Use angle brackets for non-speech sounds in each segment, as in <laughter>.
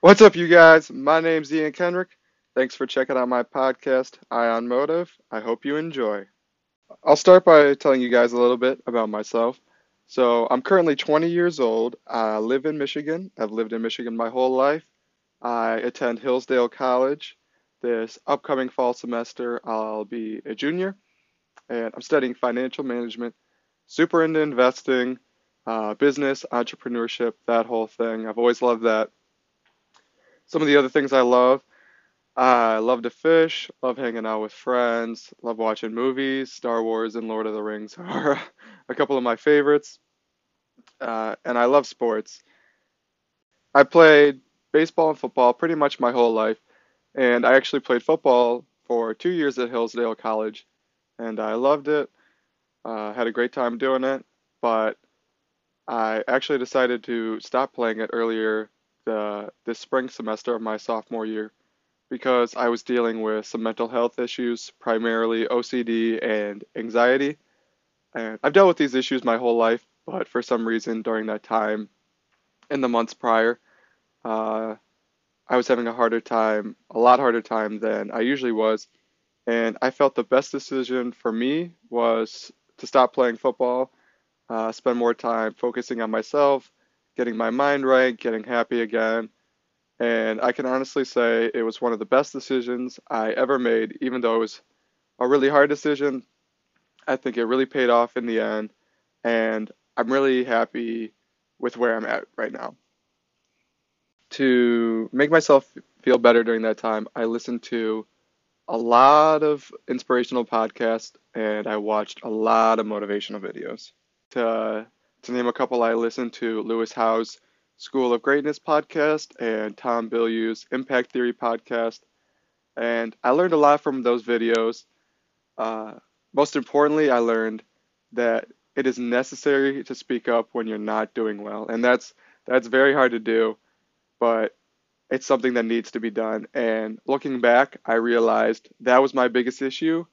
What's up, you guys? My name's Ian Kendrick. Thanks for checking out my podcast, Ion Motive. I hope you enjoy. I'll start by telling you guys a little bit about myself. So, I'm currently 20 years old. I live in Michigan. I've lived in Michigan my whole life. I attend Hillsdale College. This upcoming fall semester, I'll be a junior, and I'm studying financial management, super into investing, uh, business, entrepreneurship, that whole thing. I've always loved that. Some of the other things I love, I love to fish, love hanging out with friends, love watching movies. Star Wars and Lord of the Rings <laughs> are a couple of my favorites. Uh, and I love sports. I played baseball and football pretty much my whole life, and I actually played football for two years at Hillsdale College, and I loved it. Uh, had a great time doing it, but I actually decided to stop playing it earlier the this spring semester of my sophomore year because I was dealing with some mental health issues, primarily OCD and anxiety. And I've dealt with these issues my whole life, but for some reason during that time, in the months prior, uh, I was having a harder time, a lot harder time than I usually was. And I felt the best decision for me was to stop playing football, uh, spend more time focusing on myself, getting my mind right, getting happy again. And I can honestly say it was one of the best decisions I ever made, even though it was a really hard decision. I think it really paid off in the end, and I'm really happy with where I'm at right now. To make myself feel better during that time, I listened to a lot of inspirational podcasts and I watched a lot of motivational videos. To to name a couple, I listened to Lewis Howes' School of Greatness podcast and Tom Bilyeu's Impact Theory podcast. And I learned a lot from those videos. Uh, most importantly, I learned that it is necessary to speak up when you're not doing well. And that's that's very hard to do, but it's something that needs to be done. And looking back, I realized that was my biggest issue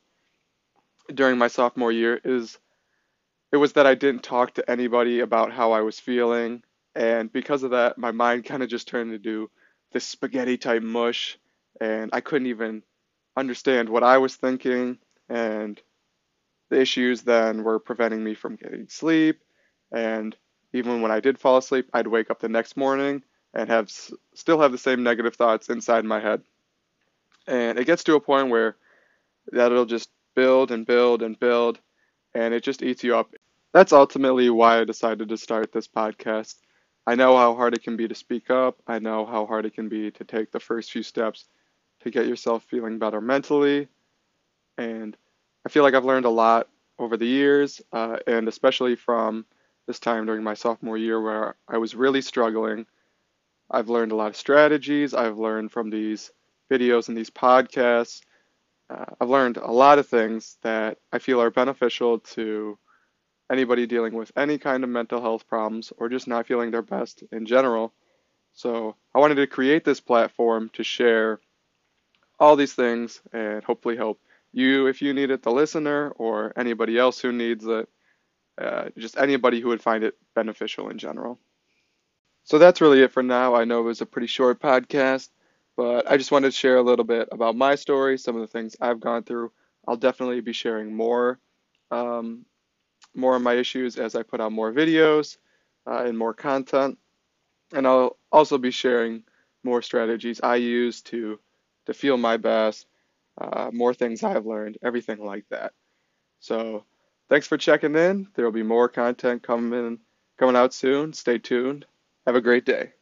during my sophomore year is it was that I didn't talk to anybody about how I was feeling. And because of that, my mind kind of just turned into this spaghetti type mush. And I couldn't even understand what I was thinking. And the issues then were preventing me from getting sleep. And even when I did fall asleep, I'd wake up the next morning and have still have the same negative thoughts inside my head. And it gets to a point where that'll just build and build and build and it just eats you up that's ultimately why I decided to start this podcast. I know how hard it can be to speak up. I know how hard it can be to take the first few steps to get yourself feeling better mentally. And I feel like I've learned a lot over the years, uh, and especially from this time during my sophomore year where I was really struggling. I've learned a lot of strategies. I've learned from these videos and these podcasts. Uh, I've learned a lot of things that I feel are beneficial to anybody dealing with any kind of mental health problems or just not feeling their best in general. So I wanted to create this platform to share all these things and hopefully help you if you need it, the listener, or anybody else who needs it, uh, just anybody who would find it beneficial in general. So that's really it for now. I know it was a pretty short podcast, but I just wanted to share a little bit about my story, some of the things I've gone through. I'll definitely be sharing more um, more of my issues as I put out more videos uh, and more content. And I'll also be sharing more strategies I use to to feel my best, uh, more things I've learned, everything like that. So thanks for checking in. There will be more content coming coming out soon. Stay tuned. Have a great day.